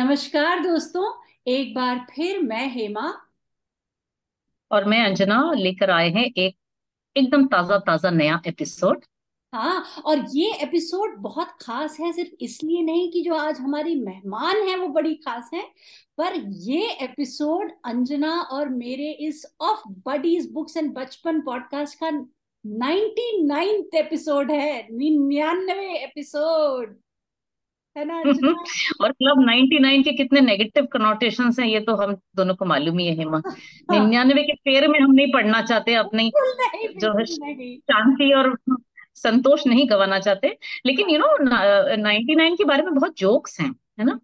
नमस्कार दोस्तों एक बार फिर मैं हेमा। और मैं अंजना लेकर आए हैं एक एकदम ताज़ा ताज़ा नया एपिसोड। हाँ और ये एपिसोड बहुत खास है सिर्फ़ इसलिए नहीं कि जो आज हमारी मेहमान है वो बड़ी खास है पर ये एपिसोड अंजना और मेरे इस ऑफ़ बडीज बुक्स एंड बचपन पॉडकास्ट का नाइनटी नाइन्थ एपिसोड है निन्यानवे एपिसोड। है ना अंजना और क्लब 99 के कितने नेगेटिव कनोटेशंस हैं ये तो हम दोनों को मालूम ही है हेमा। हाँ, निन्यानवे के फेर में हम नहीं पढ़ना चाहते अपनी जो है शांति और संतोष नहीं गंवाना चाहते। लेकिन यू नो 99 के बारे में बहुत जोक्स हैं है ना?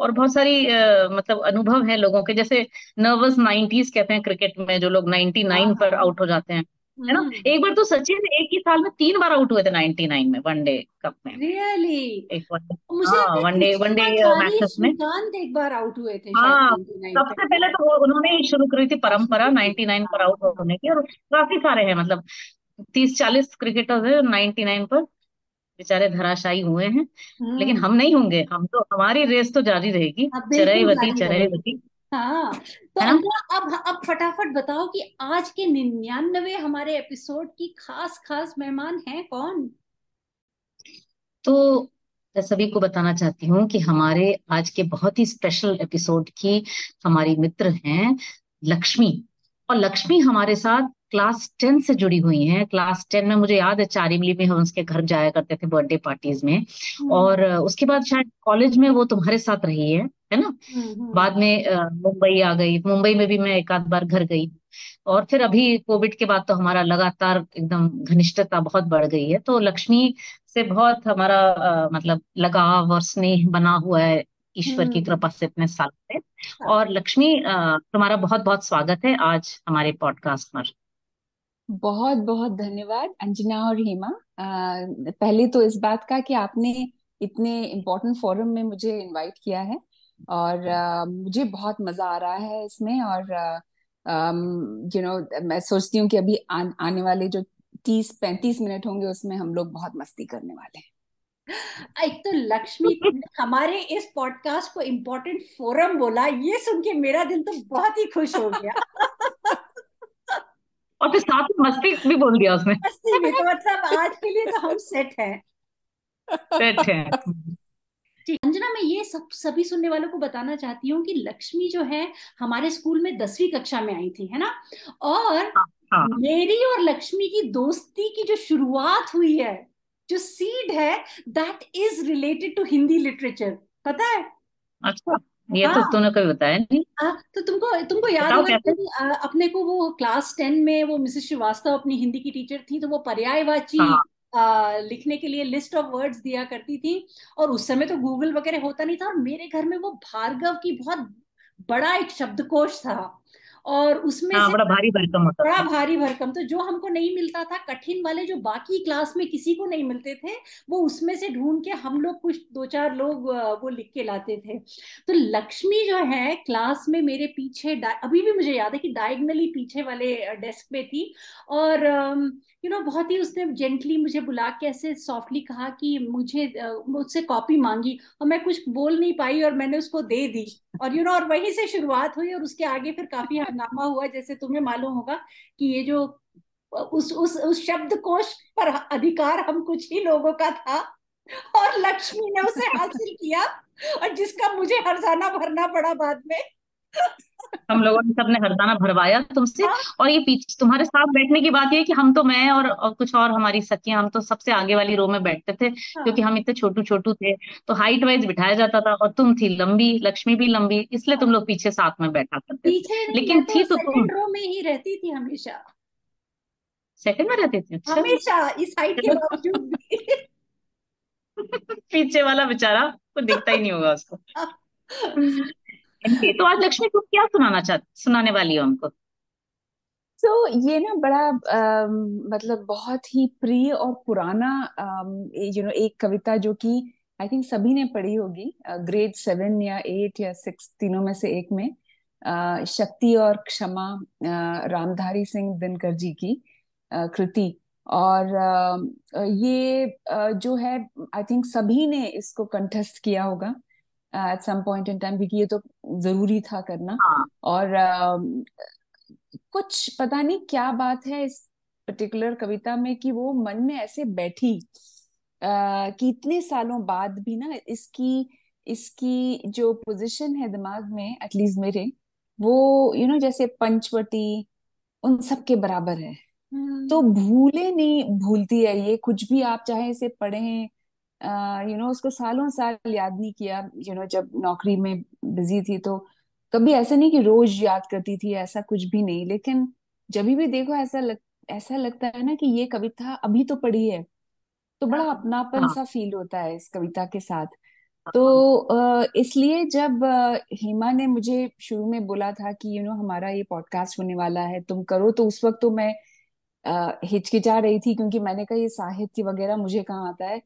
और बहुत सारी अ, मतलब अनुभव है लोगों के। जैसे नर्वस नाइन्टीज कहते हैं क्रिकेट में जो लोग हाँ 99 पर हाँ। आउट हो जाते हैं। है ना? हम्म। एक बार तो सचिन एक ही साल में तीन बार आउट हुए थे 99 में वनडे कप में। रियली एक वनडे मुझे हाँ वनडे वनडे मैचेस में। एक बार आउट हुए थे हाँ 99 पे सबसे पहले तो उन्होंने ही शुरू करी थी परंपरा शुरू की थी 99 पर हाँ आउट होने की और काफ़ी सारे हैं मतलब तीस चालीस क्रिकेटर्स है 99 पर बेचारे धराशायी हुए हैं। लेकिन हम्म। हम नहीं होंगे हम तो हमारी रेस तो जारी रहेगी अब बिल्कुल हाँ तो अब अब फटाफट बताओ कि आज के निन्यानवे हमारे एपिसोड की खास खास मेहमान हैं कौन? तो मैं सभी को बताना चाहती हूँ कि हमारे आज के बहुत ही स्पेशल एपिसोड की हमारी मित्र हैं लक्ष्मी। और लक्ष्मी हमारे साथ क्लास टेन से जुड़ी हुई हैं। क्लास टेन में मुझे याद है चार इमली में हम उसके घर जाया करते थे बर्थडे पार्टीज़ में। हम्म। और उसके बाद शायद कॉलेज में वो तुम्हारे साथ रही है। है ना? हम्म हम्म। बाद में मुंबई आ गई। मुंबई में भी मैं एक आध बार घर गई। और फिर अभी कोविड के बाद तो हमारा लगातार एकदम घनिष्ठता बहुत बढ़ गई है। तो लक्ष्मी से बहुत हमारा अ, मतलब लगाव और स्नेह बना हुआ है ईश्वर की हम्म। कृपा से इतने साल से। हाँ, और लक्ष्मी तुम्हारा बहुत बहुत स्वागत है आज हमारे पॉडकास्ट पर। बहुत बहुत धन्यवाद अंजना और हेमा। पहले तो इस बात का कि आपने इतने इम्पोर्टेंट फोरम में मुझे इनवाइट किया है। और अ, मुझे बहुत मज़ा आ रहा है इसमें और यू नो you know, मैं सोचती हूँ कि अभी आ, आने वाले जो तीस पैंतीस मिनट होंगे उसमें हम लोग बहुत मस्ती करने वाले हैं। एक तो लक्ष्मी हमारे इस पॉडकास्ट को इम्पोर्टेंट फोरम बोला ये सुन के मेरा दिल तो बहुत ही खुश हो गया। और फिर साथ में मस्ती भी बोल दिया उसने। मस्ती में तो मतलब आज के लिए तो हम सेट हैं। सेट है। ठीक अंजना मैं ये सब सभी सुनने वालों को बताना चाहती हूँ कि लक्ष्मी जो है हमारे स्कूल में दसवीं कक्षा में आई थी है ना? और हाँ हाँ। मेरी और लक्ष्मी की दोस्ती की जो शुरुआत हुई है जो सीड है that is related to Hindi literature पता है? अच्छा ये तो हाँ। तूने कभी बताया नहीं। आ, तो तुमको तुमको याद होगा कि अपने को वो क्लास टेन में वो मिसेस श्रीवास्तव अपनी हिंदी की टीचर थी तो वो पर्यायवाची हाँ। लिखने के लिए लिस्ट ऑफ़ वर्ड्स दिया करती थी। और उस समय तो गूगल वगैरह होता नहीं था और मेरे घर में वो भार्गव की बहुत बड़ा एक शब्दकोश था। और उसमें हाँ से बड़ा भारी भरकम होता बड़ा था भारी भरकम तो जो हमको नहीं मिलता था कठिन वाले जो बाकी क्लास में किसी को नहीं मिलते थे वो उसमें से ढूंढ के हम लोग कुछ दो चार लोग वो लिख के लाते थे। तो लक्ष्मी जो है क्लास में मेरे पीछे अभी भी मुझे याद है कि डायगनली पीछे वाले डेस्क पे थी और यू नो बहुत ही उसने जेंटली मुझे बुला के ऐसे सॉफ्टली कहा कि मुझे मुझसे कॉपी मांगी और मैं कुछ बोल नहीं पाई और मैंने उसको दे दी। और यू नो और वहीं से शुरुआत हुई और उसके आगे फिर काफ़ी हंगामा हुआ जैसे तुम्हें मालूम होगा कि ये जो उस उस उस शब्द कोश पर अधिकार हम कुछ ही लोगों का था और लक्ष्मी ने उसे हासिल किया और जिसका मुझे हरजाना भरना पड़ा बाद में। हम लोगों ने सबने हरदाना भरवाया तुमसे। हाँ। और ये पीछे तुम्हारे साथ बैठने की बात ये कि हम तो मैं और, और कुछ और हमारी सखियाँ हम तो सबसे आगे वाली रो में बैठते थे क्योंकि हाँ हम इतने छोटू छोटू थे। तो हाइट वाइज बिठाया जाता था और तुम थी लंबी लक्ष्मी भी लंबी इसलिए तुम हाँ। लोग पीछे साथ में बैठा करते थे। लेकिन तो थी तो तुम। रो में ही रहती थी हमेशा। सेकंड में रहती थी? अच्छा। हमेशा इस हाइट के बावजूद पीछे वाला बेचारा को दिखता ही नहीं होगा उसको। तो आज लक्ष्मी तुम क्या सुनाना चाह सुनाने वाली हो हमको? तो ये ना बड़ा अम, मतलब बहुत ही प्रिय और पुराना यू नो एक कविता जो कि आई थिंक सभी ने पढ़ी होगी ग्रेड सेवन या एट या सिक्स तीनों में से एक में अ, शक्ति और क्षमा रामधारी सिंह दिनकर जी की कृति। और ये जो है आई थिंक सभी ने इसको कंठस्थ किया होगा। At some point in time क्योंकि ये तो ज़रूरी था करना। हाँ। और uh, कुछ पता नहीं क्या बात है इस पर्टिकुलर कविता में कि वो मन में ऐसे बैठी uh, कि इतने सालों बाद भी ना इसकी इसकी जो पोजीशन है दिमाग में एटलीस्ट मेरे वो यू you नो know, जैसे पंचवटी उन सब के बराबर है। तो हम्म भूले नहीं भूलती है ये कुछ भी आप चाहे इसे पढ़ें यू नो उसको सालों साल याद नहीं किया यू नो जब नौकरी में बिज़ी थी तो कभी ऐसा नहीं कि रोज याद करती थी ऐसा कुछ भी नहीं। लेकिन जब भी देखो ऐसा लग ऐसा लगता है ना कि ये कविता अभी तो पढ़ी है तो बड़ा हाँ। अपनापन हाँ। सा फील होता है इस कविता के साथ। तो हाँ अ, इसलिए जब अ, हेमा ने मुझे शुरू में बोला था कि यू you नो know, हमारा ये पॉडकास्ट होने वाला है तुम करो तो उस वक्त तो मैं हिचकिचा रही थी क्योंकि मैंने कहा ये साहित्य वगैरह मुझे कहाँ आता है?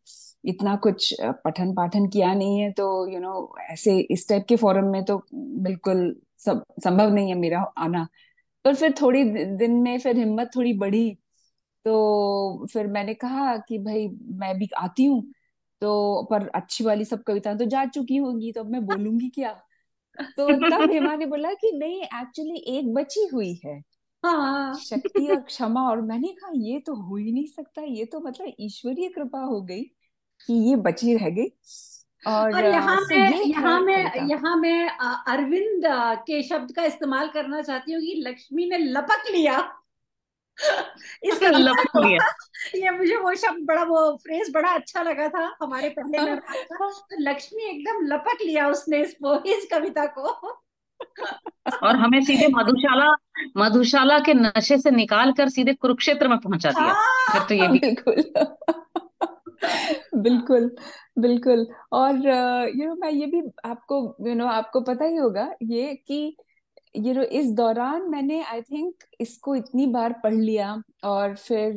इतना कुछ पठन पाठन किया नहीं है तो यू you नो know, ऐसे इस टाइप के फोरम में तो बिल्कुल सब संभव नहीं है मेरा आना। पर फिर थोड़ी दिन में फिर हिम्मत थोड़ी बढ़ी। तो फिर मैंने कहा कि भाई मैं भी आती हूँ। तो पर अच्छी वाली सब कविताएँ तो जा चुकी होंगी तो अब मैं बोलूँगी क्या? तो तब हेमा ने बोला कि नहीं एक्चुअली एक बची हुई है। हाँ। शक्ति और क्षमा और मैंने कहा ये तो हो ही नहीं सकता ये तो मतलब ईश्वरीय कृपा हो गई कि ये बची रह गई। और और यहाँ सो मैं ये यहाँ मैं कविता यहाँ मैं अरविंद के शब्द का इस्तेमाल करना चाहती हूँ कि लक्ष्मी ने लपक लिया। इस लपक लिया? ये मुझे वो शब्द बड़ा वो फ्रेज बड़ा अच्छा लगा था हमारे पहले लक्ष्मी एकदम लपक लिया उसने इस इस कविता को। और हमें सीधे मधुशाला मधुशाला के नशे से निकाल कर सीधे कुरुक्षेत्र में पहुँचा दिया। फिर तो ये हाँ भी बिल्कुल। बिल्कुल बिल्कुल। और यू नो मैं ये भी आपको यू नो आपको पता ही होगा ये कि यू नो इस दौरान मैंने आई थिंक इसको इतनी बार पढ़ लिया और फिर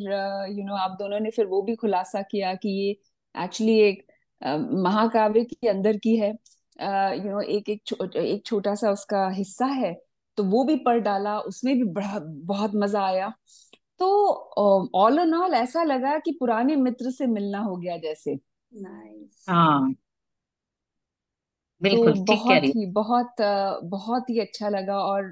यू नो आप दोनों ने फिर वो भी खुलासा किया कि ये एक्चुअली एक महाकाव्य के अंदर की है। यू नो एक एक छो, एक छोटा सा उसका हिस्सा है तो वो भी पढ़ डाला उसमें भी बड़ा बहुत मज़ा आया। तो ऑल एंड ऑल ऐसा लगा कि पुराने मित्र से मिलना हो गया जैसे। Nice. हाँ। बिल्कुल ठीक कह बहुत रही ही। बहुत बहुत ही अच्छा लगा और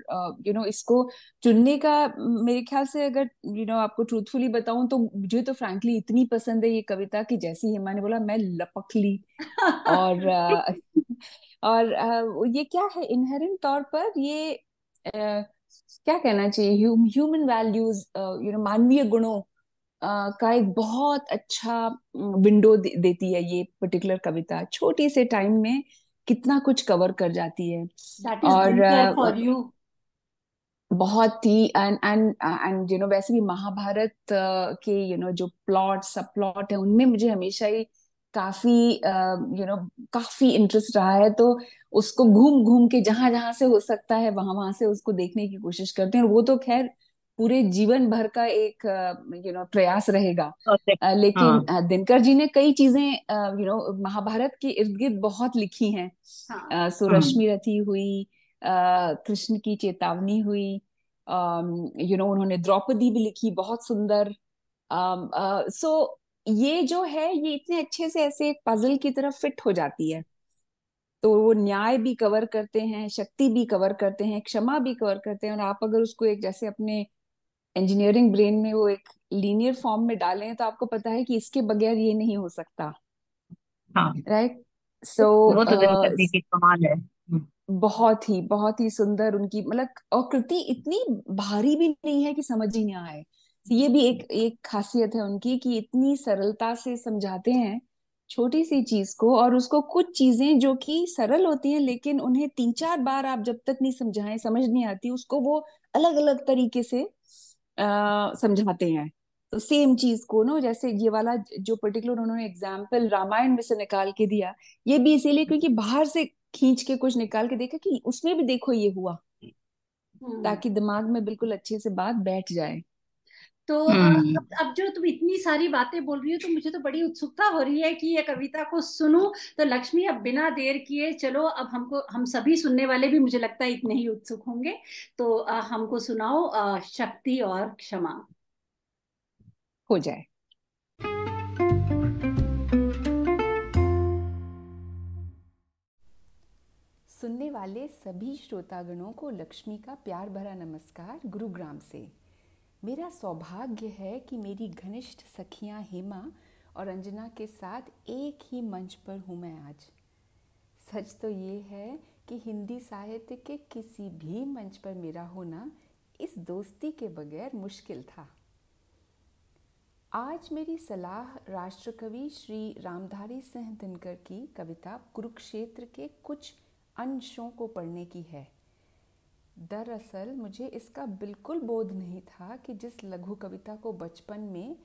यू नो इसको चुनने का मेरे ख्याल से अगर यू नो आपको ट्रूथफुली बताऊँ तो मुझे तो फ्रैंकली इतनी पसंद है ये कविता कि जैसी हिमा ने बोला मैं लपक ली। और और ये क्या है? इनहेरेंट तौर पर ये क्या कहना चाहिए? ह्यूमन वैल्यूज़ यू नो मानवीय गुणों अ, का एक बहुत अच्छा विंडो दे, देती है ये पर्टिकुलर कविता। छोटी से टाइम में कितना कुछ कवर कर जाती है। और बहुत ही and and and you know वैसे भी महाभारत के यू you नो know, जो प्लॉट सब प्लॉट है उनमें मुझे हमेशा ही काफ़ी यू नो काफ़ी इंटरेस्ट रहा है। तो उसको घूम घूम के जहाँ जहाँ से हो सकता है वहाँ वहाँ से उसको देखने की कोशिश करते हैं। और वो तो खैर पूरे जीवन भर का एक यू नो प्रयास रहेगा। लेकिन हाँ। दिनकर जी ने कई चीज़ें यू नो महाभारत के इर्द गिर्द बहुत लिखी हैं। हाँ। सो रश्मि रथी हुई कृष्ण की चेतावनी हुई यू नो उन्होंने द्रौपदी भी लिखी बहुत सुंदर। सो ये जो है ये इतने अच्छे से ऐसे एक पजल की तरफ़ फिट हो जाती है। तो वो न्याय भी कवर करते हैं शक्ति भी कवर करते हैं क्षमा भी कवर करते हैं और आप अगर उसको एक जैसे अपने इंजीनियरिंग ब्रेन में वो एक लीनियर फॉर्म में डालें तो आपको पता है कि इसके बगैर ये नहीं हो सकता। हाँ। राइट सो वो तो की कमाल है। हम्म, बहुत ही बहुत ही सुंदर उनकी मतलब और कृति इतनी भारी भी नहीं है कि समझ ही ना आए। ये भी एक एक खासियत है उनकी कि इतनी सरलता से समझाते हैं छोटी सी चीज़ को और उसको कुछ चीज़ें जो कि सरल होती हैं लेकिन उन्हें तीन चार बार आप जब तक नहीं समझाएँ समझ नहीं आती उसको वो अलग अलग तरीके से समझाते हैं। तो सेम चीज़ को ना जैसे ये वाला जो पर्टिकुलर उन्होंने एग्ज़ाम्पल रामायण में से निकाल के दिया ये भी इसीलिए क्योंकि बाहर से खींच के कुछ निकाल के देखा कि उसमें भी देखो ये हुआ। हम्म। ताकि दिमाग में बिल्कुल अच्छे से बात बैठ जाए। तो हम्म। अब अब जो तुम इतनी सारी बातें बोल रही हो तो मुझे तो बड़ी उत्सुकता हो रही है कि ये कविता को सुनूं। तो लक्ष्मी अब बिना देर किए चलो अब हमको हम सभी सुनने वाले भी मुझे लगता है इतने ही उत्सुक होंगे। तो अ, हमको सुनाओ अ, शक्ति और क्षमा। हो जाए। सुनने वाले सभी श्रोतागणों को लक्ष्मी का प्यार भरा नमस्कार गुरुग्राम से। मेरा सौभाग्य है कि मेरी घनिष्ठ सखियाँ हेमा और अंजना के साथ एक ही मंच पर हूँ मैं आज। सच तो ये है कि हिंदी साहित्य के किसी भी मंच पर मेरा होना इस दोस्ती के बगैर मुश्किल था। आज मेरी सलाह राष्ट्रकवि श्री रामधारी सिंह दिनकर की कविता कुरुक्षेत्र के कुछ अंशों को पढ़ने की है। दरअसल मुझे इसका बिल्कुल बोध नहीं था कि जिस लघु कविता को बचपन में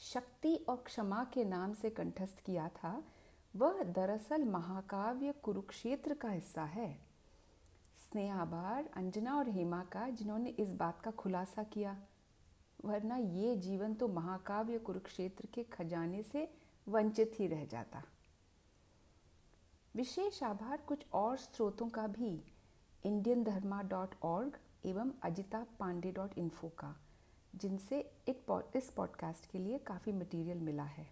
शक्ति और क्षमा के नाम से कंठस्थ किया था, वह दरअसल महाकाव्य कुरुक्षेत्र का हिस्सा है। स्नेहाबार, अंजना और हेमा का, जिन्होंने इस बात का खुलासा किया, वरना ये जीवन तो महाकाव्य कुरुक्षेत्र के खजाने से वंचित ही रह जाता। विशेष आभार कुछ और स्रोतों का भी। इंडियन धर्मा डॉट ऑर्ग एवं अजिता पांडे डॉट इन्फो का, जिनसे एक इस पॉडकास्ट के लिए काफ़ी मटेरियल मिला है।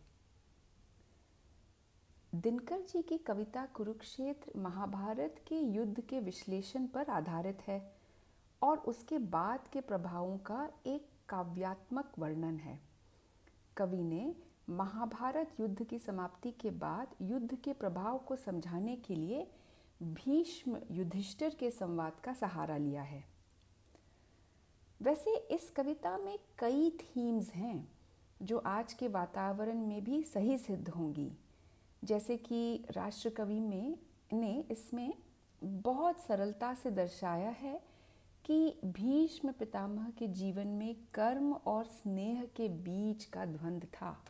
दिनकर जी की कविता कुरुक्षेत्र महाभारत के युद्ध के विश्लेषण पर आधारित है और उसके बाद के प्रभावों का एक काव्यात्मक वर्णन है। कवि ने महाभारत युद्ध की समाप्ति के बाद युद्ध के प्रभाव को समझाने के लिए भीष्म युधिष्ठिर के संवाद का सहारा लिया है। वैसे इस कविता में कई थीम्स हैं, जो आज के वातावरण में भी सही सिद्ध होंगी। जैसे कि राष्ट्रकवि में, ने इसमें बहुत सरलता से दर्शाया है कि भीष्म पितामह के जीवन में कर्म और स्नेह के बीच का द्वंद्व था,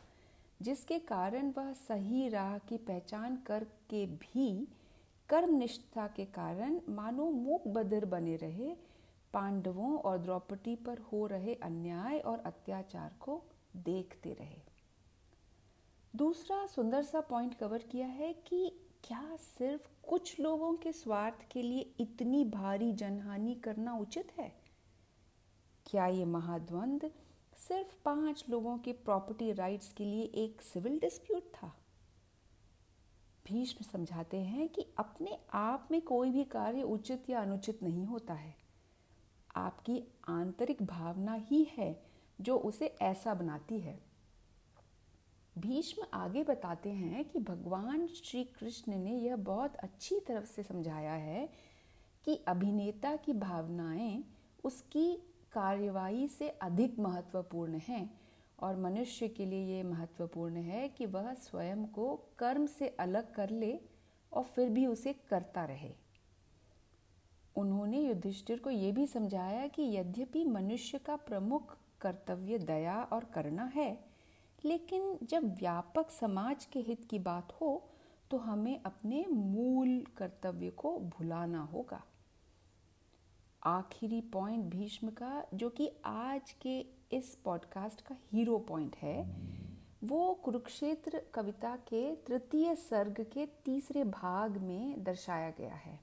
जिसके कारण वह सही राह की पहचान करके भी कर्म निष्ठा के कारण मानो मूक बदर बने रहे, पांडवों और द्रौपदी पर हो रहे अन्याय और अत्याचार को देखते रहे। दूसरा सुंदर सा पॉइंट कवर किया है कि क्या सिर्फ़ कुछ लोगों के स्वार्थ के लिए इतनी भारी जनहानि करना उचित है? क्या ये महाद्वंद सिर्फ़ पाँच लोगों के प्रॉपर्टी राइट्स के लिए एक सिविल डिस्प्यूट था? भीष्म समझाते हैं कि अपने आप में कोई भी कार्य उचित या अनुचित नहीं होता है। आपकी आंतरिक भावना ही है जो उसे ऐसा बनाती है। भीष्म आगे बताते हैं कि भगवान श्री कृष्ण ने यह बहुत अच्छी तरह से समझाया है कि अभिनेता की भावनाएँ उसकी कार्यवाही से अधिक महत्वपूर्ण हैं। और मनुष्य के लिए ये महत्वपूर्ण है कि वह स्वयं को कर्म से अलग कर ले और फिर भी उसे करता रहे। उन्होंने युधिष्ठिर को यह भी समझाया कि यद्यपि मनुष्य का प्रमुख कर्तव्य दया और करना है, लेकिन जब व्यापक समाज के हित की बात हो तो हमें अपने मूल कर्तव्य को भुलाना होगा। आखिरी पॉइंट भीष्म का, जो कि आज के इस पॉडकास्ट का हीरो पॉइंट है। वो कुरुक्षेत्र कविता के तृतीय सर्ग के तीसरे भाग में दर्शाया गया है।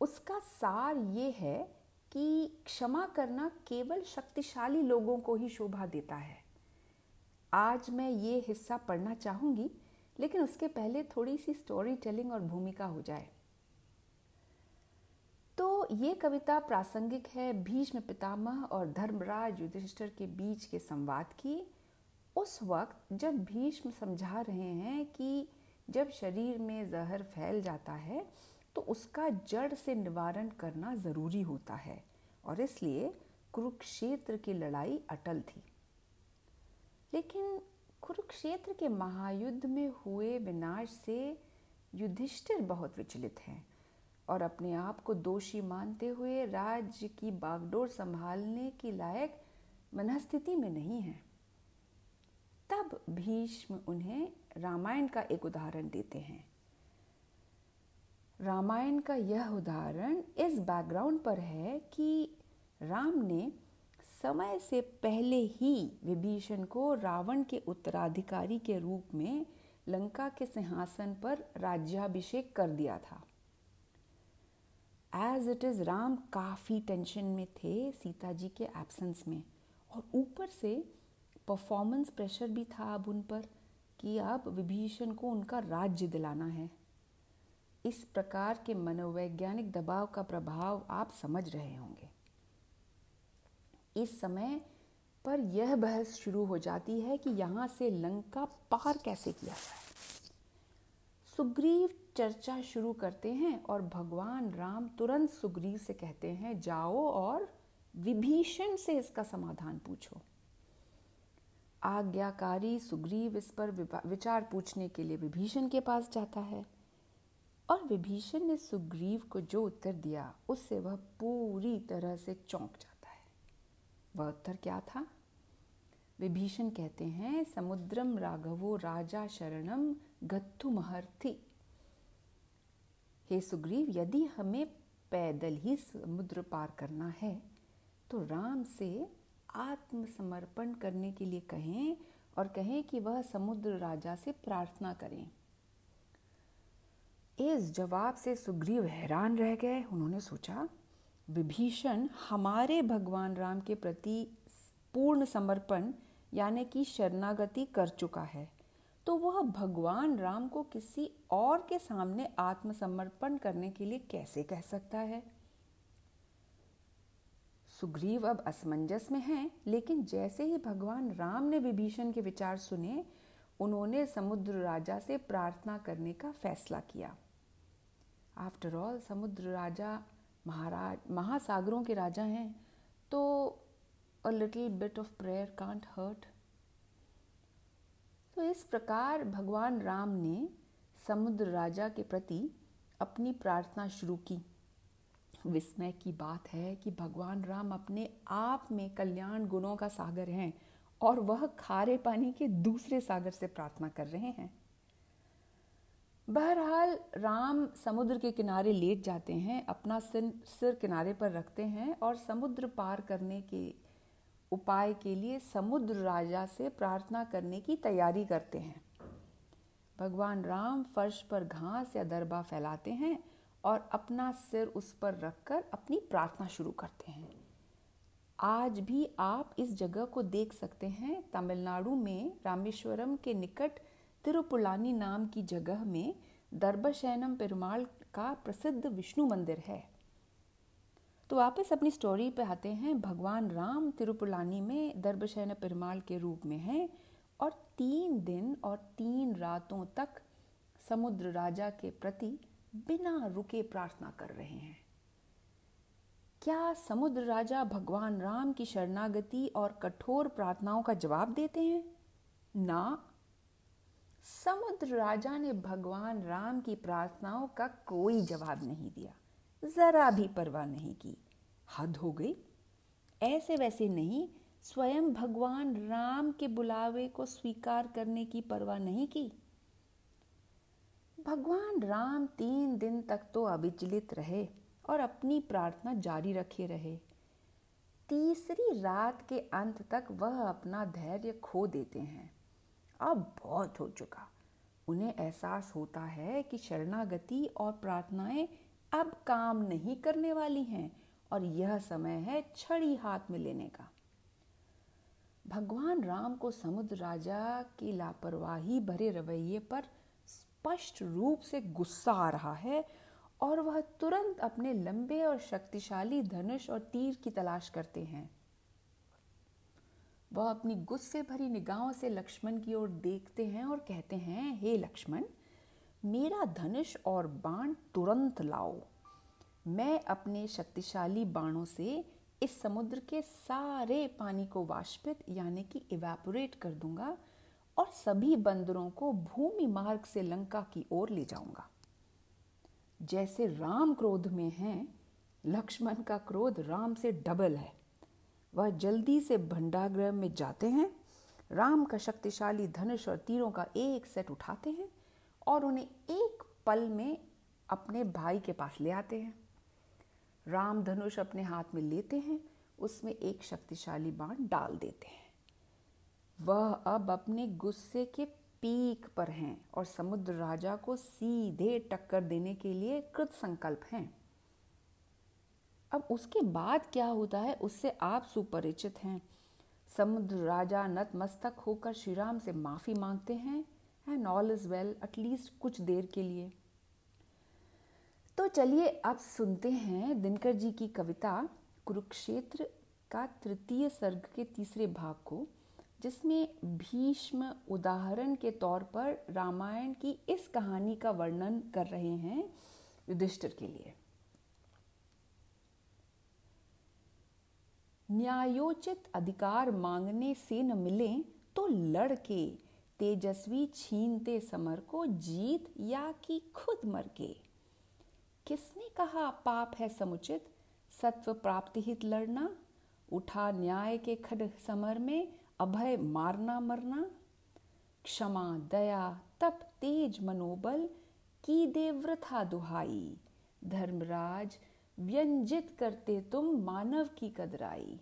उसका सार ये है कि क्षमा करना केवल शक्तिशाली लोगों को ही शोभा देता है। आज मैं ये हिस्सा पढ़ना चाहूँगी, लेकिन उसके पहले थोड़ी सी स्टोरी टेलिंग और भूमिका हो जाए। ये कविता प्रासंगिक है। भीष्म पितामह और धर्मराज युधिष्ठिर के बीच के संवाद की। उस वक्त जब भीष्म समझा रहे हैं कि जब शरीर में जहर फैल जाता है तो उसका जड़ से निवारण करना ज़रूरी होता है और इसलिए कुरुक्षेत्र की लड़ाई अटल थी। लेकिन कुरुक्षेत्र के महायुद्ध में हुए विनाश से युधिष्ठिर बहुत विचलित हैं। और अपने आप को दोषी मानते हुए राज्य की बागडोर संभालने की लायक मनस्थिति में नहीं है। तब भीष्म उन्हें रामायण का एक उदाहरण देते हैं। रामायण का यह उदाहरण इस बैकग्राउंड पर है कि राम ने समय से पहले ही विभीषण को रावण के उत्तराधिकारी के रूप में लंका के सिंहासन पर राज्याभिषेक कर दिया था। एज इट इज़ राम काफ़ी टेंशन में थे सीता जी के एब्सेंस में। और ऊपर से परफॉर्मेंस प्रेशर भी था अब उन पर कि अब विभीषण को उनका राज्य दिलाना है। इस प्रकार के मनोवैज्ञानिक दबाव का प्रभाव आप समझ रहे होंगे। इस समय पर यह बहस शुरू हो जाती है कि यहाँ से लंका पार कैसे किया जाए? सुग्रीव चर्चा शुरू करते हैं और भगवान राम तुरंत सुग्रीव से कहते हैं, जाओ और विभीषण से इसका समाधान पूछो। आज्ञाकारी सुग्रीव इस पर विचार पूछने के लिए विभीषण के पास जाता है और विभीषण ने सुग्रीव को जो उत्तर दिया, उससे वह पूरी तरह से चौंक जाता है। वह उत्तर क्या था? विभीषण कहते हैं, समुद्रम राघवो राजा शरणम गत्थु महर्थी हे सुग्रीव, यदि हमें पैदल ही समुद्र पार करना है तो राम से आत्मसमर्पण करने के लिए कहें और कहें कि वह समुद्र राजा से प्रार्थना करें। इस जवाब से सुग्रीव हैरान रह गए। उन्होंने सोचा, विभीषण हमारे भगवान राम के प्रति पूर्ण समर्पण, यानी कि शरणागति कर चुका है। तो वह भगवान राम को किसी और के सामने आत्मसमर्पण करने के लिए कैसे कह सकता है? सुग्रीव अब असमंजस में हैं, लेकिन जैसे ही भगवान राम ने विभीषण के विचार सुने, उन्होंने समुद्र राजा से प्रार्थना करने का फैसला किया। आफ्टर ऑल समुद्र राजा महाराज, महासागरों के राजा हैं तो a little bit of prayer can't hurt तो इस प्रकार भगवान राम ने समुद्र राजा के प्रति अपनी प्रार्थना शुरू की। विस्मय की बात है कि भगवान राम अपने आप में कल्याण गुणों का सागर हैं और वह खारे पानी के दूसरे सागर से प्रार्थना कर रहे हैं। बहरहाल, राम समुद्र के किनारे लेट जाते हैं, अपना सिर सिर किनारे पर रखते हैं और समुद्र पार करने के उपाय के लिए समुद्र राजा से प्रार्थना करने की तैयारी करते हैं। भगवान राम फर्श पर घास या दरबा फैलाते हैं और अपना सिर उस पर रखकर अपनी प्रार्थना शुरू करते हैं। आज भी आप इस जगह को देख सकते हैं, तमिलनाडु में रामेश्वरम के निकट तिरुपुलानी नाम की जगह में दर्बशैनम पेरुमाल का प्रसिद्ध विष्णु मंदिर है। तो वापस अपनी स्टोरी पे आते हैं। भगवान राम तिरुपुलानी में दर्बशैन पेरुमाल के रूप में हैं और तीन दिन और तीन रातों तक समुद्र राजा के प्रति बिना रुके प्रार्थना कर रहे हैं। क्या समुद्र राजा भगवान राम की शरणागति और कठोर प्रार्थनाओं का जवाब देते हैं? ना। समुद्र राजा ने भगवान राम की प्रार्थनाओं का कोई जवाब नहीं दिया। जरा भी परवाह नहीं की। हद हो गई। ऐसे वैसे नहीं, स्वयं भगवान राम के बुलावे को स्वीकार करने की परवाह नहीं की। भगवान राम तीन दिन तक तो अविचलित रहे और अपनी प्रार्थना जारी रखे रहे। तीसरी रात के अंत तक वह अपना धैर्य खो देते हैं। अब बहुत हो चुका। उन्हें एहसास होता है कि शरणागति और प्रार्थनाएँ अब काम नहीं करने वाली हैं और यह समय है छड़ी हाथ में लेने का। भगवान राम को समुद्र राजा की लापरवाही भरे रवैये पर स्पष्ट रूप से गुस्सा आ रहा है और वह तुरंत अपने लंबे और शक्तिशाली धनुष और तीर की तलाश करते हैं। वह अपनी गुस्से भरी निगाहों से लक्ष्मण की ओर देखते हैं और कहते हैं, हे लक्ष्मण मेरा धनुष और बाण तुरंत लाओ। मैं अपने शक्तिशाली बाणों से इस समुद्र के सारे पानी को वाष्पित, यानी कि इवेपोरेट कर दूँगा और सभी बंदरों को भूमि मार्ग से लंका की ओर ले जाऊँगा। जैसे राम क्रोध में हैं, लक्ष्मण का क्रोध राम से डबल है। वह जल्दी से भंडागृह में जाते हैं, राम का शक्तिशाली धनुष और तीरों का एक सेट उठाते हैं। और उन्हें एक पल में अपने भाई के पास ले आते हैं। राम धनुष अपने हाथ में लेते हैं, उसमें एक शक्तिशाली बाण डाल देते हैं। वह अब अपने गुस्से के पीक पर हैं और समुद्र राजा को सीधे टक्कर देने के लिए कृत संकल्प हैं। अब उसके बाद क्या होता है, उससे आप सुपरिचित हैं। समुद्र राजा नतमस्तक होकर श्री राम से माफ़ी मांगते हैं and all is well at least कुछ देर के लिए। तो चलिए अब सुनते हैं दिनकर जी की कविता, कुरुक्षेत्र का तृतीय सर्ग के तीसरे भाग को, जिसमें भीष्म उदाहरण के तौर पर रामायण की इस कहानी का वर्णन कर रहे हैं युधिष्ठिर के लिए। न्यायोचित अधिकार मांगने से न मिले तो लड़के तेजस्वी छीनते समर को जीत या कि खुद मर के किसने कहा पाप है समुचित? सत्व प्राप्ति हित लड़ना? उठा न्याय के खड समर में, अभय मारना मरना? क्षमा, दया, तप, तेज मनोबल, की देवृथा दुहाई? धर्मराज, व्यंजित करते तुम मानव की कदराई।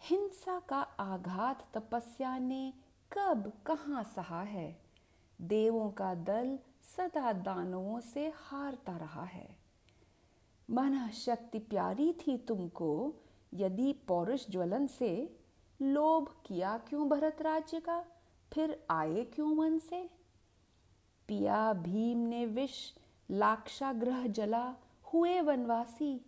हिंसा का आघात तपस्या ने कब, कहाँ सहा है? देवों का दल सदा दानवों से हारता रहा है। मन शक्ति प्यारी थी तुमको, यदि पौरुष ज्वलन से लोभ किया क्यों भरत राज्य का, फिर आए क्यों मन से? पिया भीम ने विष, लाक्षाग्रह जला, हुए वनवासी।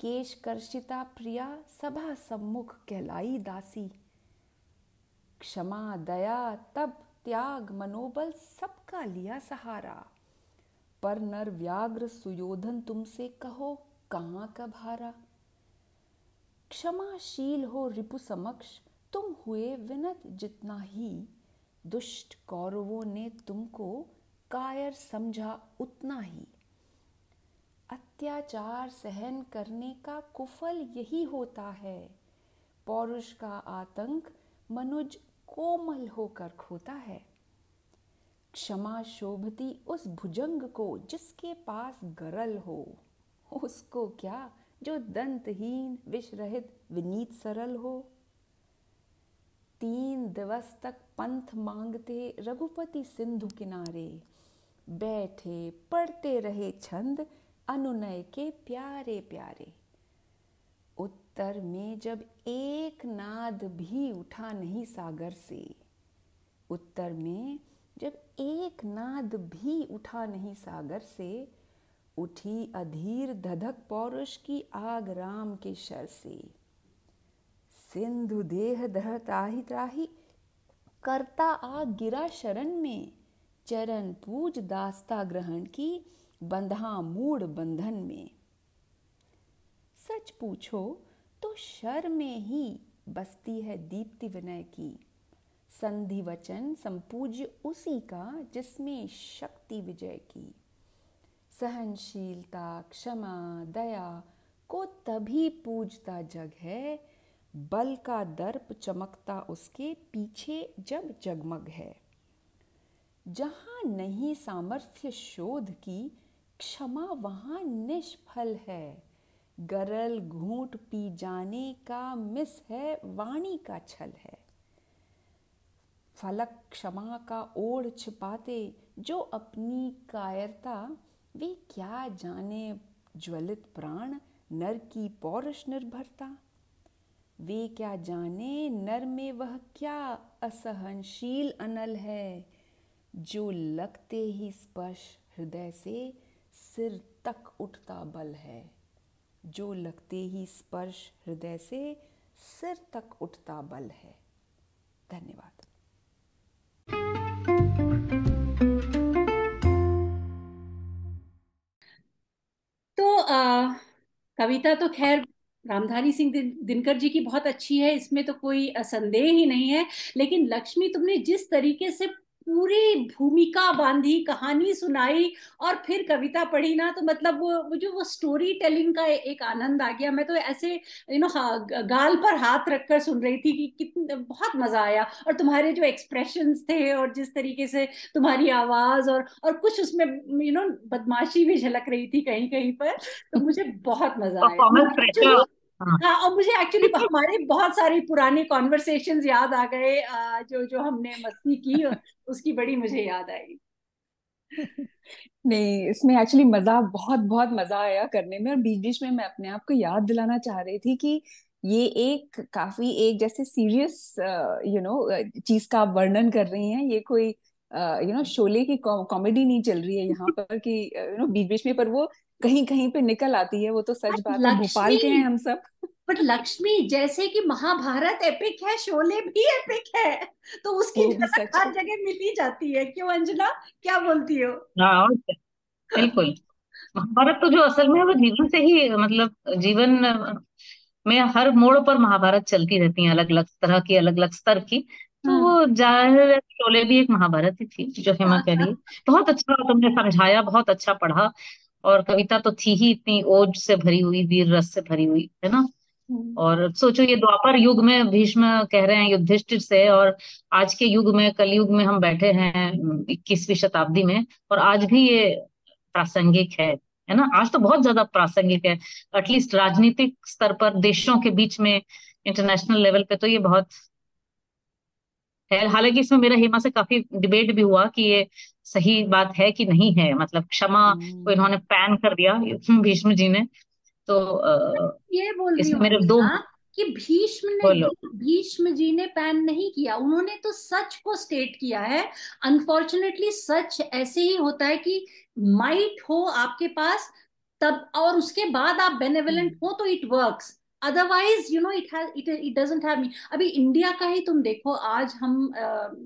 केश कर्षिता प्रिया सभा सम्मुख कहलाई दासी। क्षमा, दया तब त्याग, मनोबल सबका लिया सहारा। पर नर व्याग्र सुयोधन तुमसे कहो, कहाँ कब हारा क्षमाशील हो रिपु समक्ष, तुम हुए विनत जितना ही। दुष्ट कौरवों ने तुमको कायर समझा उतना ही। अत्याचार सहन करने का कुफल यही होता है। पौरुष का आतंक मनुज कोमल होकर खोता है। क्षमा शोभती उस भुजंग को जिसके पास गरल हो। उसको क्या जो दंतहीन विष रहित विनीत सरल हो? तीन दिवस तक पंथ मांगते रघुपति सिंधु किनारे। बैठे, पढ़ते रहे छंद अनुनय के प्यारे प्यारे उत्तर में जब एक नाद भी उठा नहीं सागर से, उत्तर में जब एक नाद भी उठा नहीं सागर से, उठी अधीर धधक पौरुष की आग राम के शर से। सिंधु देह दह त्राही त्राही, करता आग गिरा शरण में, चरण पूज दास्ता ग्रहण की, बंधा मूड बंधन में। सच पूछो तो शर में ही बसती है दीप्ति विनय की। संधि वचन संपूज्य उसी का जिसमें शक्ति विजय की। सहनशीलता, क्षमा, दया को तभी पूजता जग है, बल का दर्प चमकता उसके पीछे जब जगमग है। जहाँ नहीं सामर्थ्य शोध की, क्षमा वहाँ निष्फल है। गरल घूट पी जाने का मिस है, वाणी का छल है। फलक क्षमा का ओढ़ छिपाते जो अपनी कायरता, वे क्या जाने ज्वलित प्राण, नर की पौरुष निर्भरता? वे क्या जाने नर में वह क्या असहनशील अनल है, जो लगते ही स्पर्श हृदय से सिर तक उठता बल है? जो लगते ही स्पर्श हृदय से सिर तक उठता बल है। धन्यवाद। तो आ, कविता तो खैर रामधारी सिंह दिन, दिनकर जी की बहुत अच्छी है इसमें तो कोई संदेह ही नहीं है लेकिन लक्ष्मी तुमने जिस तरीके से पूरी भूमिका बांधी कहानी सुनाई और फिर कविता पढ़ी ना तो मतलब वो वो जो वो स्टोरी टेलिंग का एक आनंद आ गया। मैं तो ऐसे यू नो गाल पर हाथ रखकर सुन रही थी कि कितने बहुत मज़ा आया। और तुम्हारे जो एक्सप्रेशन थे और जिस तरीके से तुम्हारी आवाज़ और और कुछ उसमें यू नो बदमाशी भी झलक रही थी कहीं कहीं पर तो मुझे बहुत मज़ा आया। हाँ।, हाँ और मुझे एक्चुअली हमारे बहुत सारे पुराने कॉन्वर्सेशंस याद आ गए जो जो हमने मस्ती की उसकी बड़ी मुझे याद आई नहीं इसमें एक्चुअली मज़ा बहुत बहुत मज़ा आया करने में और बीच बीच में मैं अपने आप को याद दिलाना चाह रही थी कि ये एक काफ़ी एक जैसे सीरियस यू नो चीज़ का आप वर्णन कर रही हैं ये कोई यू नो शोले की कॉमेडी नहीं चल रही है यहाँ पर कि यू नो बीच बीच में पर वो कहीं कहीं पे निकल आती है वो तो सच बात है। भोपाल के हैं हम सब। बट लक्ष्मी जैसे कि महाभारत एपिक है शोले भी एपिक है तो उसकी झलक हर जगह मिल ही जाती है। क्यों अंजना? क्या बोलती हो? हाँ बिल्कुल। महाभारत तो जो असल में वो जीवन से ही मतलब जीवन में हर मोड़ पर महाभारत चलती रहती है अलग अलग तरह की अलग अलग स्तर की। तो वो हम्म। ज़ाहिर शोले भी एक महाभारत ही थी जो हेमा कह रही है। बहुत अच्छा तुमने समझाया बहुत अच्छा पढ़ा। और कविता तो थी ही इतनी ओज से भरी हुई वीर रस से भरी हुई है ना? हम्म। और सोचो ये द्वापर युग में भीष्म कह रहे हैं युधिष्ठिर से और आज के युग में कलयुग में हम बैठे हैं इक्कीसवीं शताब्दी में और आज भी ये प्रासंगिक है है ना? आज तो बहुत ज़्यादा प्रासंगिक है। एटलीस्ट राजनीतिक स्तर पर देशों के बीच में इंटरनेशनल लेवल पे तो ये बहुत है। हालाँकि इसमें मेरा हेमा से काफ़ी डिबेट भी हुआ कि ये सही बात है कि नहीं है? मतलब क्षमा को हम्म। इन्होंने पैन कर दिया भीष्म जी ने। तो आ, ये बोल रही मेरे दो कि भीष्म ने भीष्म जी ने पैन नहीं किया। उन्होंने तो सच को स्टेट किया है। अनफॉर्चुनेटली सच ऐसे ही होता है कि माइट हो आपके पास तब और उसके बाद आप बेनेवलेंट हम्म। हो तो it works. Otherwise you know it has it it doesn't have me अभी इंडिया का ही तुम देखो आज हम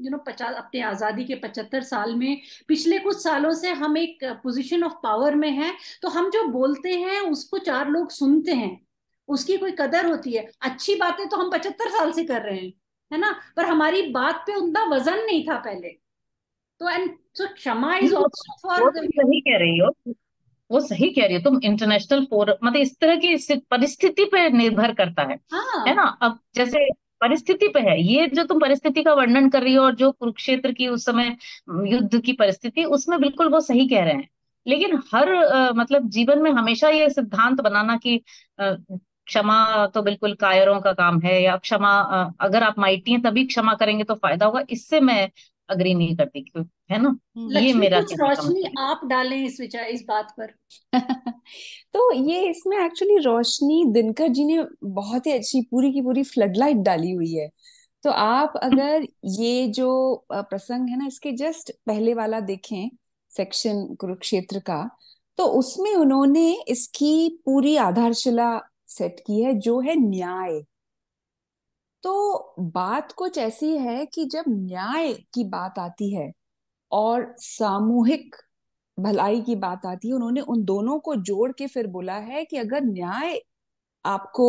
यू नो पचास अपने आज़ादी के पचहत्तर साल में पिछले कुछ सालों से हम एक पोजीशन ऑफ़ पावर में हैं तो हम जो बोलते हैं उसको चार लोग सुनते हैं। उसकी कोई कदर होती है। अच्छी बातें तो हम पचहत्तर साल से कर रहे हैं है ना? पर हमारी बात पे उतना वज़न नहीं था पहले। तो एंड सो क्षमा इज़ ऑल्सो फॉर सही कह रही हो। वो सही कह रही हो तुम इंटरनेशनल फोरम मतलब इस तरह की परिस्थिति पे निर्भर करता है। हाँ. है ना? अब जैसे परिस्थिति पे है ये जो तुम परिस्थिति का वर्णन कर रही हो और जो कुरुक्षेत्र की उस समय युद्ध की परिस्थिति उसमें बिल्कुल वो सही कह रहे हैं। लेकिन हर आ, मतलब जीवन में हमेशा ये सिद्धांत बनाना कि क्षमा तो बिल्कुल कायरों का काम है या क्षमा अगर आप माइटी हैं तभी क्षमा करेंगे तो फ़ायदा होगा। इससे मैं अग्री नहीं करती क्यों? है ना? ये मेरा रोशनी आप डालें इस विचार इस बात पर। तो ये इसमें एक्चुअली रोशनी दिनकर जी ने बहुत ही अच्छी पूरी की पूरी फ्लडलाइट डाली हुई है। तो आप अगर ये जो प्रसंग है ना इसके जस्ट पहले वाला देखें सेक्शन कुरुक्षेत्र का तो उसमें उन्होंने इसकी पूरी आधारशिला सेट की है जो है न्याय। तो बात कुछ ऐसी है कि जब न्याय की बात आती है और सामूहिक भलाई की बात आती है, उन्होंने उन दोनों को जोड़ के फिर बोला है कि अगर न्याय आपको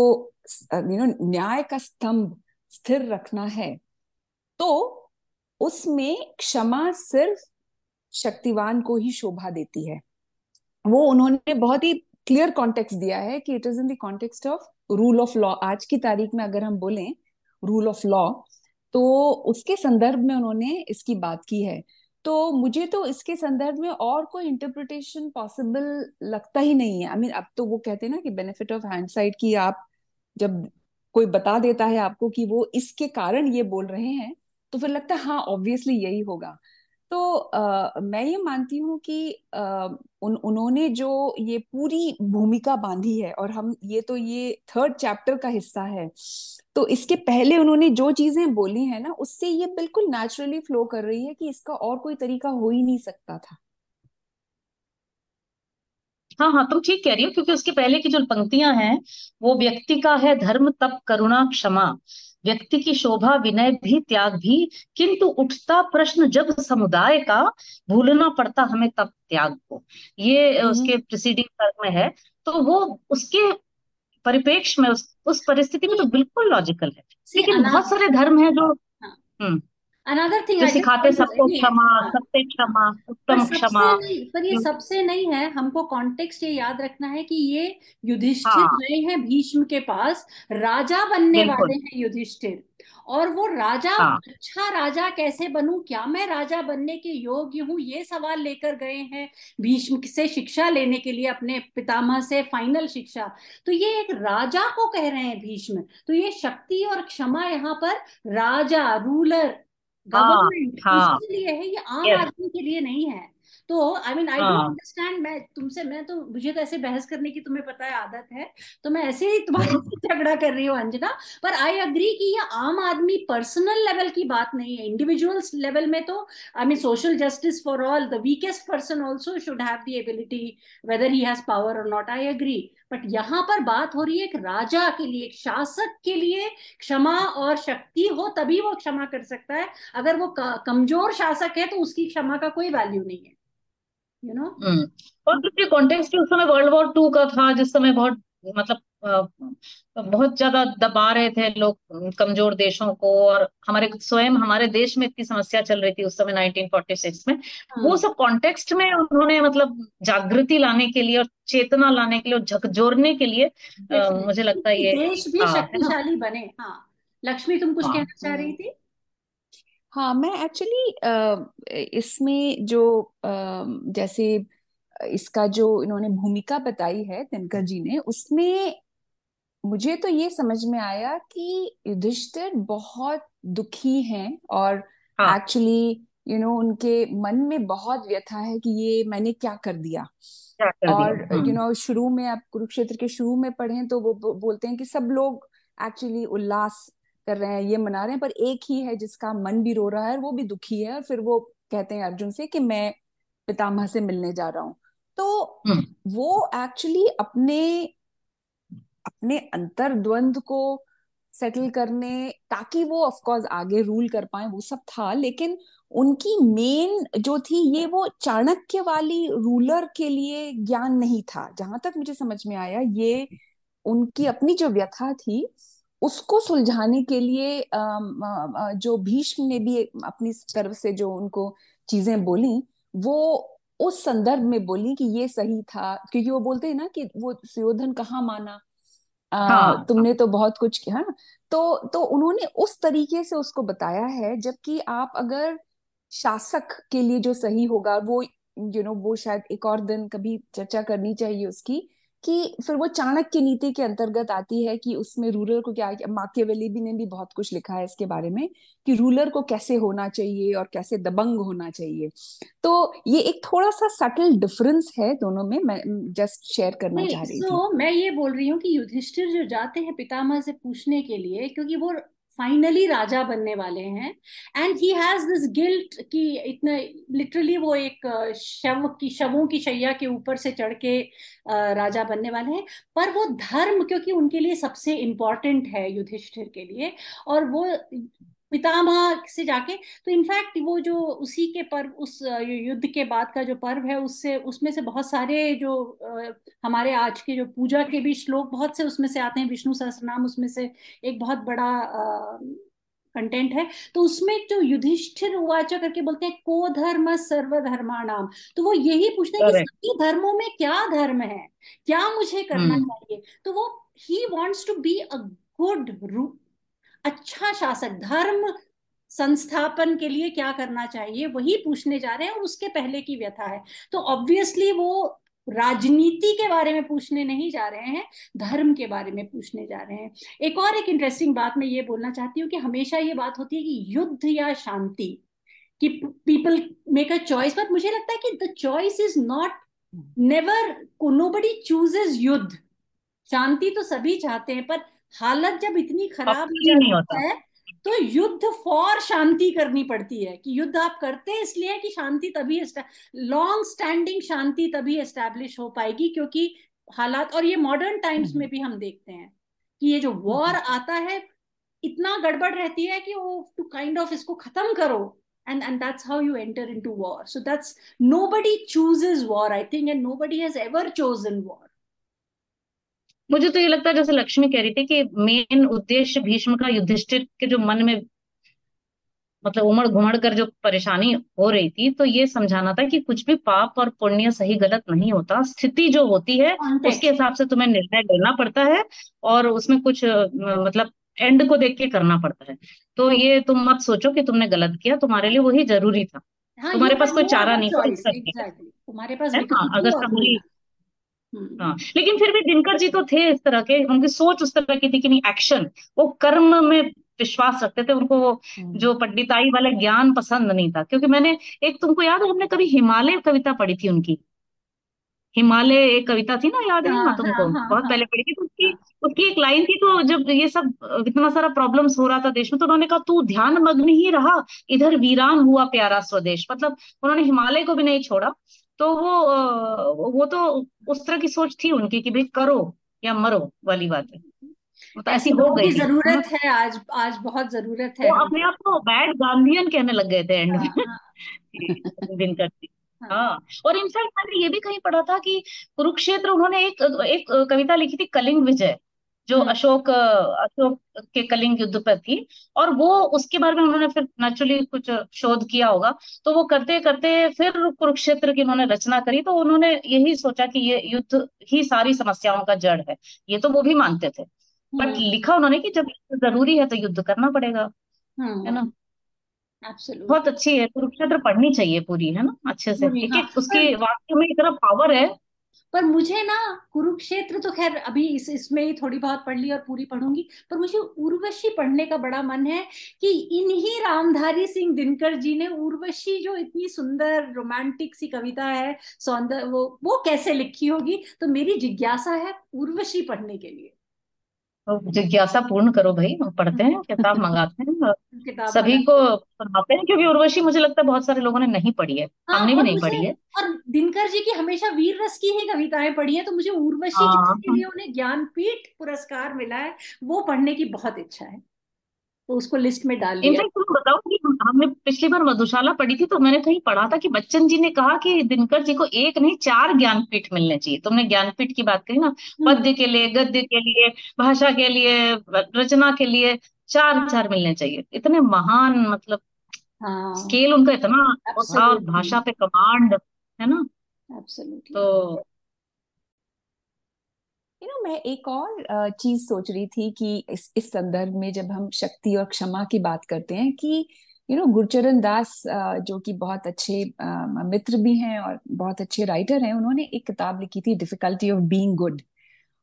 यू नो न्याय का स्तंभ स्थिर रखना है तो उसमें क्षमा सिर्फ़ शक्तिवान को ही शोभा देती है। वो उन्होंने बहुत ही क्लियर कॉन्टेक्स्ट दिया है कि it is in the context of rule of law आज की तारीख में अगर हम बोलें रूल ऑफ़ लॉ तो उसके संदर्भ में उन्होंने इसकी बात की है। तो मुझे तो इसके संदर्भ में और कोई इंटरप्रिटेशन पॉसिबल लगता ही नहीं है। आई I मीन mean, अब तो वो कहते हैं ना कि बेनिफिट ऑफ़ हैंडसाइड की आप जब कोई बता देता है आपको कि वो इसके कारण ये बोल रहे हैं तो फिर लगता है हाँ ऑब्वियसली यही होगा। तो आ, मैं ये मानती हूँ कि आ, उन उन्होंने जो ये पूरी भूमिका बांधी है और हम ये तो ये थर्ड चैप्टर का हिस्सा है तो इसके पहले उन्होंने जो चीज़ें बोली है ना उससे ये बिल्कुल नेचुरली फ्लो कर रही है कि इसका और कोई तरीका हो ही नहीं सकता था। हाँ हाँ तुम ठीक कह रही हो क्योंकि उसके पहले की जो पंक्तियाँ हैं वो व्यक्ति का है धर्म तप करुणा क्षमा। व्यक्ति की शोभा विनय भी त्याग भी किंतु उठता प्रश्न जब समुदाय का भूलना पड़ता हमें तब त्याग को। ये हम्म। उसके प्रिसीडिंग तर्क में है। तो वो उसके परिपेक्ष में उस, उस परिस्थिति में तो बिल्कुल लॉजिकल है। लेकिन बहुत सारे धर्म है जो हाँ। अनदर थिंग सिखाते सबको क्षमा सबसे क्षमा उत्तम क्षमा। पर ये सबसे नहीं है हमको कॉन्टेक्स्ट ये याद रखना है कि ये युधिष्ठिर हाँ, गए हैं भीष्म के पास राजा बनने वाले हैं युधिष्ठिर। और वो राजा हाँ, अच्छा राजा कैसे बनूं? क्या मैं राजा बनने के योग्य हूँ? ये सवाल लेकर गए हैं भीष्म से शिक्षा लेने के लिए अपने पितामह से फाइनल शिक्षा। तो ये एक राजा को कह रहे हैं भीष्म। तो ये शक्ति और क्षमा यहाँ पर राजा रूलर गवर्नमेंट हाँ, हाँ, इसके लिए है ये आम आदमी के लिए नहीं है? तो I mean I don't understand मैं तुमसे मैं तो मुझे तो ऐसे बहस करने की तुम्हें पता है आदत है तो मैं ऐसे ही तुम्हारे से झगड़ा कर रही हूँ अंजना। पर आई अग्री कि ये आम आदमी पर्सनल लेवल की बात नहीं है। इंडिविजुअल्स लेवल में तो I mean social justice for all the weakest person also should have the ability whether he has power और नॉट आई अग्री बट यहाँ पर बात हो रही है एक राजा के लिए एक शासक के लिए क्षमा और शक्ति हो तभी वो क्षमा कर सकता है। अगर वो कमज़ोर शासक है तो उसकी क्षमा का कोई वैल्यू नहीं है। यू नो हम्म और दूसरी कॉन्टेक्स्ट उस समय वर्ल्ड वॉर टू का था जिस समय बहुत मतलब बहुत ज़्यादा दबा रहे थे लोग कमज़ोर देशों को और हमारे स्वयं हमारे देश में इतनी समस्या चल रही थी उस समय 1946 में। वो हाँ। सब कॉन्टेक्स्ट में उन्होंने मतलब जागृति लाने के लिए और चेतना लाने के लिए और झकझोरने के लिए अ, मुझे लगता है ये देश भी है। शक्तिशाली बने हाँ। लक्ष्मी तुम कुछ हाँ। कहना चाह रही थी? हाँ मैं एक्चुअली इसमें जो अ, जैसे इसका जो इन्होंने भूमिका बताई है दिनकर जी ने उसमें मुझे तो ये समझ में आया कि युधिष्ठिर बहुत दुखी हैं और एक्चुअली यू नो उनके मन में बहुत व्यथा है कि ये मैंने क्या कर दिया। क्या कर और यू हम्म नो शुरू में आप कुरुक्षेत्र के शुरू में पढ़ें तो वो बोलते हैं कि सब लोग एक्चुअली उल्लास कर रहे हैं ये मना रहे हैं पर एक ही है जिसका मन भी रो रहा है वो भी दुखी है और फिर वो कहते हैं अर्जुन से कि मैं पितामह से मिलने जा रहा हूँ। तो हम्म। वो एक्चुअली अपने अपने अंतर्द्वंद को सेटल करने ताकि वो ऑफ़ कोर्स आगे रूल कर पाए वो सब था लेकिन उनकी मेन जो थी ये वो चाणक्य वाली रूलर के लिए ज्ञान नहीं था। जहाँ तक मुझे समझ में आया ये उनकी अपनी जो व्यथा थी उसको सुलझाने के लिए जो भीष्म ने भी अपनी तरफ़ से जो उनको चीज़ें बोली वो उस संदर्भ में बोली कि ये सही था। क्योंकि वो बोलते हैं ना कि वो सुयोधन कहाँ माना? आ, हाँ। तुमने तो बहुत कुछ किया ना। तो तो उन्होंने उस तरीके से उसको बताया है जबकि आप अगर शासक के लिए जो सही होगा वो यू you नो know, वो शायद एक और दिन कभी चर्चा करनी चाहिए उसकी कि फिर वो चाणक्य नीति के अंतर्गत आती है कि उसमें रूलर को क्या माकियावेली भी ने भी बहुत कुछ लिखा है इसके बारे में कि रूलर को कैसे होना चाहिए और कैसे दबंग होना चाहिए। तो ये एक थोड़ा सा सटल डिफरेंस है दोनों में मैं जस्ट शेयर करना चाह रही हूँ so, मैं ये बोल रही हूँ कि युधिष्ठिर जो जाते हैं पितामह से पूछने के लिए क्योंकि वो फाइनली राजा बनने वाले हैं। And he has this guilt कि इतने लिटरली वो एक शव की, शवों की शैया के ऊपर से चढ़ के राजा बनने वाले हैं। पर वो धर्म, क्योंकि उनके लिए सबसे इंपॉर्टेंट है युधिष्ठिर के लिए, और वो पितामह से जाके तो इनफैक्ट वो जो उसी के पर्व उस युद्ध के बाद का जो पर्व है उससे उसमें से बहुत सारे जो हमारे आज के जो पूजा के भी श्लोक बहुत से उसमें से आते हैं विष्णु सहस्त्रनाम उसमें से एक बहुत बड़ा कंटेंट है। तो उसमें जो युधिष्ठिर उवाच करके बोलते हैं को धर्म सर्वधर्माणाम तो वो यही पूछते हैं कि सभी धर्मों में क्या धर्म है? क्या मुझे करना हम्म। चाहिए? तो वो he wants to be a good अच्छा शासक, धर्म संस्थापन के लिए क्या करना चाहिए? वही पूछने जा रहे हैं और उसके पहले की व्यथा है। तो ऑब्वियसली वो राजनीति के बारे में पूछने नहीं जा रहे हैं, धर्म के बारे में पूछने जा रहे हैं। एक और एक इंटरेस्टिंग बात मैं ये बोलना चाहती हूँ कि हमेशा ये बात होती है कि युद्ध या शांति, कि people make a choice but मुझे लगता है कि the choice is not never nobody chooses युद्ध। शांति तो सभी चाहते हैं, पर हालत जब इतनी खराब नहीं होता। है तो युद्ध फॉर शांति करनी पड़ती है कि युद्ध आप करते हैं इसलिए कि शांति तभी लॉन्ग स्टैंडिंग शांति तभी एस्टेब्लिश हो पाएगी क्योंकि हालात और ये मॉडर्न टाइम्स में भी हम देखते हैं कि ये जो वॉर आता है इतना गड़बड़ रहती है कि वो टू काइंड ऑफ़ इसको खत्म करो and and that's how you enter into war. So that's nobody chooses war i think and nobody has ever chosen war. मुझे तो ये लगता है जैसे लक्ष्मी कह रही थी कि मेन उद्देश्य भीष्म का युधिष्ठिर के जो मन में मतलब उमड़ घुमड़ कर जो परेशानी हो रही थी तो ये समझाना था कि कुछ भी पाप और पुण्य सही गलत नहीं होता। स्थिति जो होती है उसके हिसाब से तुम्हें निर्णय लेना पड़ता है और उसमें कुछ मतलब एंड को देख के करना पड़ता है। तो ये तुम मत सोचो कि तुमने गलत किया तुम्हारे लिए वही ज़रूरी था। हाँ तुम्हारे पास कोई चारा नहीं था। तुम्हारे पास अगर ही और नहीं तुम्हारी था हम्म हाँ लेकिन फिर भी दिनकर जी तो थे इस तरह के उनकी सोच उस तरह की थी कि नहीं एक्शन वो कर्म में विश्वास रखते थे उनको वो हम्म। जो पंडिताई वाला ज्ञान पसंद नहीं था क्योंकि मैंने एक तुमको याद है हमने कभी हिमालय कविता पढ़ी थी उनकी? हिमालय एक कविता थी ना याद है ना हाँ तुमको? हाँ बहुत हाँ। पहले पढ़ी थी तो उसकी उसकी एक लाइन थी तो जब ये सब इतना सारा प्रॉब्लम्स हो रहा था देश में तो उन्होंने कहा तू ध्यान मग्न ही रहा इधर वीरान हुआ प्यारा स्वदेश। मतलब उन्होंने हिमालय को भी नहीं छोड़ा तो वो वो तो उस तरह की सोच थी उनकी कि भाई करो या मरो वाली बात है। मतलब ऐसी हो गई है ज़रूरत है आज आज बहुत ज़रूरत है। वो अपने आप को बैड गांधीयन कहने लग गए थे एंड हाँ में। हाँ दिनकर जी हाँ। हाँ और इनफैक्ट मैंने ये भी कहीं पढ़ा था कि कुरुक्षेत्र उन्होंने एक एक कविता लिखी थी कलिंग विजय। जो हम्म। अशोक अशोक के कलिंग युद्ध पर थी और वो उसके बारे में उन्होंने फिर नेचुरली कुछ शोध किया होगा। तो वो करते करते फिर कुरुक्षेत्र की उन्होंने रचना करी तो उन्होंने यही सोचा कि ये युद्ध ही सारी समस्याओं का जड़ है ये तो वो भी मानते थे। But hmm. लिखा उन्होंने कि जब युद्ध ज़रूरी है तो युद्ध करना पड़ेगा है ना? हम्म बहुत एब्सोल्युटली अच्छी है कुरुक्षेत्र पढ़नी चाहिए पूरी है ना? अच्छे से पूरी एक हाँ। एक पर उसके वाक्य में इतना पावर है पर मुझे ना कुरुक्षेत्र तो खैर अभी इस, इसमें ही थोड़ी बहुत पढ़ ली और पूरी पढ़ूँगी, पर मुझे उर्वशी पढ़ने का बड़ा मन है कि इन्हीं रामधारी सिंह दिनकर जी ने उर्वशी जो इतनी सुंदर रोमांटिक सी कविता है, सौंदर्य, वो वो कैसे लिखी होगी? तो मेरी जिज्ञासा है उर्वशी पढ़ने के लिए। जिज्ञासा पूर्ण करो भाई हम पढ़ते हैं किताब मंगाते हैं सभी को पढ़ाते सुनाते हैं क्योंकि उर्वशी मुझे लगता है बहुत सारे लोगों ने नहीं पढ़ी है। हाँ हमने भी नहीं पढ़ी है। और दिनकर जी की हमेशा वीर रस की ही कविताएँ पढ़ी है तो मुझे उर्वशी हाँ जिसके लिए उन्हें ज्ञानपीठ पुरस्कार मिला है वो पढ़ने की बहुत इच्छा है। तो उसको लिस्ट में डाल लिया। इनफैक्ट तुम्हें बताओ कि हमने पिछली बार मधुशाला पढ़ी थी तो मैंने कहीं पढ़ा था कि बच्चन जी ने कहा कि दिनकर जी को एक नहीं चार ज्ञानपीठ मिलने चाहिए। तुमने ज्ञानपीठ की बात करी ना? हम्म। पद्य के लिए गद्य के लिए भाषा के लिए रचना के लिए चार चार मिलने चाहिए। इतने महान मतलब हाँ। स्केल उनका इतना और भाषा पे कमांड है ना? एब्सोल्युटली तो यू नो मैं एक और चीज़ सोच रही थी कि इस इस संदर्भ में जब हम शक्ति और क्षमा की बात करते हैं कि यू नो गुरचरण दास जो कि बहुत अच्छे मित्र भी हैं और बहुत अच्छे राइटर हैं, उन्होंने एक किताब लिखी थी डिफिकल्टी ऑफ़ बीइंग गुड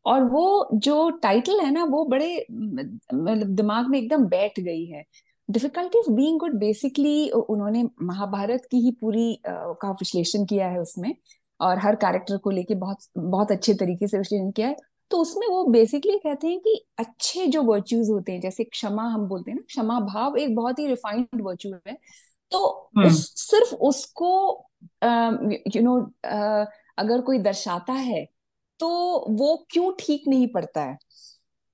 और वो जो टाइटल है ना, वो बड़े मतलब दिमाग में एकदम बैठ गई है। Difficulty of being good basically उन्होंने महाभारत की ही पूरी का विश्लेषण किया है उसमें, और हर कैरेक्टर को लेके बहुत बहुत अच्छे तरीके से विश्लेषण किया है। तो उसमें वो बेसिकली कहते हैं कि अच्छे जो वर्च्यूज होते हैं जैसे क्षमा हम बोलते हैं ना क्षमा भाव एक बहुत ही रिफाइंड वर्च्यू है। तो हम्म। उस सिर्फ़ उसको यू नो अगर कोई दर्शाता है तो वो क्यों ठीक नहीं पड़ता है?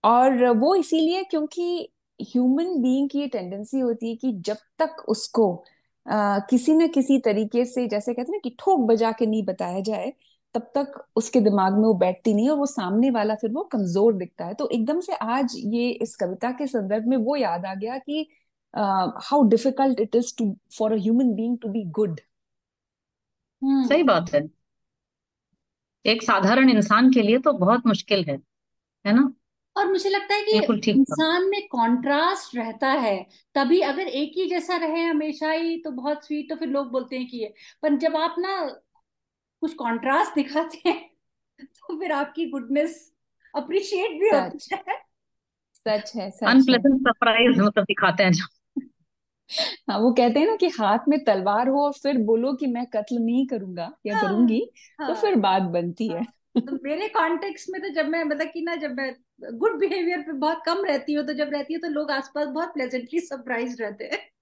और वो इसीलिए क्योंकि ह्यूमन बीइंग की ये टेंडेंसी होती है कि जब तक उसको आ, किसी न किसी तरीके से जैसे कहते हैं ना कि ठोक बजा के नहीं बताया जाए तब तक उसके दिमाग में वो बैठती नहीं और वो सामने वाला फिर वो कमज़ोर दिखता है। तो एकदम से आज ये इस कविता के संदर्भ में वो याद आ गया कि how difficult it is to for a human being to be good सही बात है। एक साधारण इंसान के लिए तो बहुत मुश्किल है है ना? और मुझे लगता है कि इंसान में कंट्रास्ट रहता है तभी अगर एक ही जैसा रहे हमेशा ही तो बहुत स्वीट तो फिर लोग बोलते हैं कि ये। पर जब आप ना कुछ कॉन्ट्रास्ट दिखाते हैं तो फिर आपकी गुडनेस अप्रिशिएट भी होती है। सच है सच अनप्लेजेंट सरप्राइज़ मतलब दिखाते हैं जो। हाँ वो कहते हैं ना कि हाथ में तलवार हो और फिर बोलो कि मैं कत्ल नहीं करूँगा या हाँ करूँगी तो हाँ। फिर बात बनती हाँ। है तो मेरे कॉन्टेक्स्ट में तो जब मैं मतलब कि ना जब मैं गुड बिहेवियर पे बहुत कम रहती हूँ तो जब रहती हूँ तो लोग आसपास बहुत प्लेजेंटली सरप्राइज़ रहते हैं। तो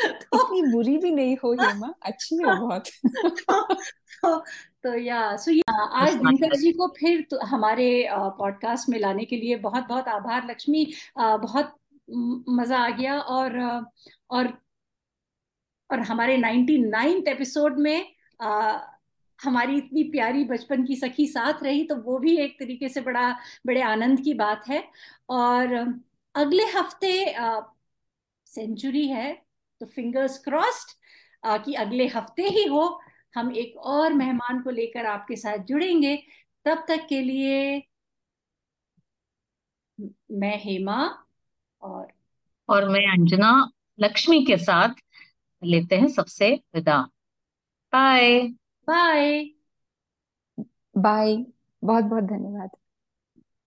इतनी बुरी भी नहीं हो हेमा। अच्छी हो बहुत। तो तो, तो या सो या आज दिनकर जी को फिर तो हमारे पॉडकास्ट में लाने के लिए बहुत बहुत आभार। लक्ष्मी बहुत मज़ा आ गया और और और हमारे 99th एपिसोड में आ, हमारी इतनी प्यारी बचपन की सखी साथ रही तो वो भी एक तरीके से बड़ा बड़े आनंद की बात है। और अगले हफ़्ते सेंचुरी है तो फिंगर्स क्रॉस्ड कि अगले हफ़्ते ही हो हम एक और मेहमान को लेकर आपके साथ जुड़ेंगे। तब तक के लिए मैं हेमा और और मैं अंजना लक्ष्मी के साथ लेते हैं सबसे विदा। बाय बाय बाय बहुत बहुत धन्यवाद।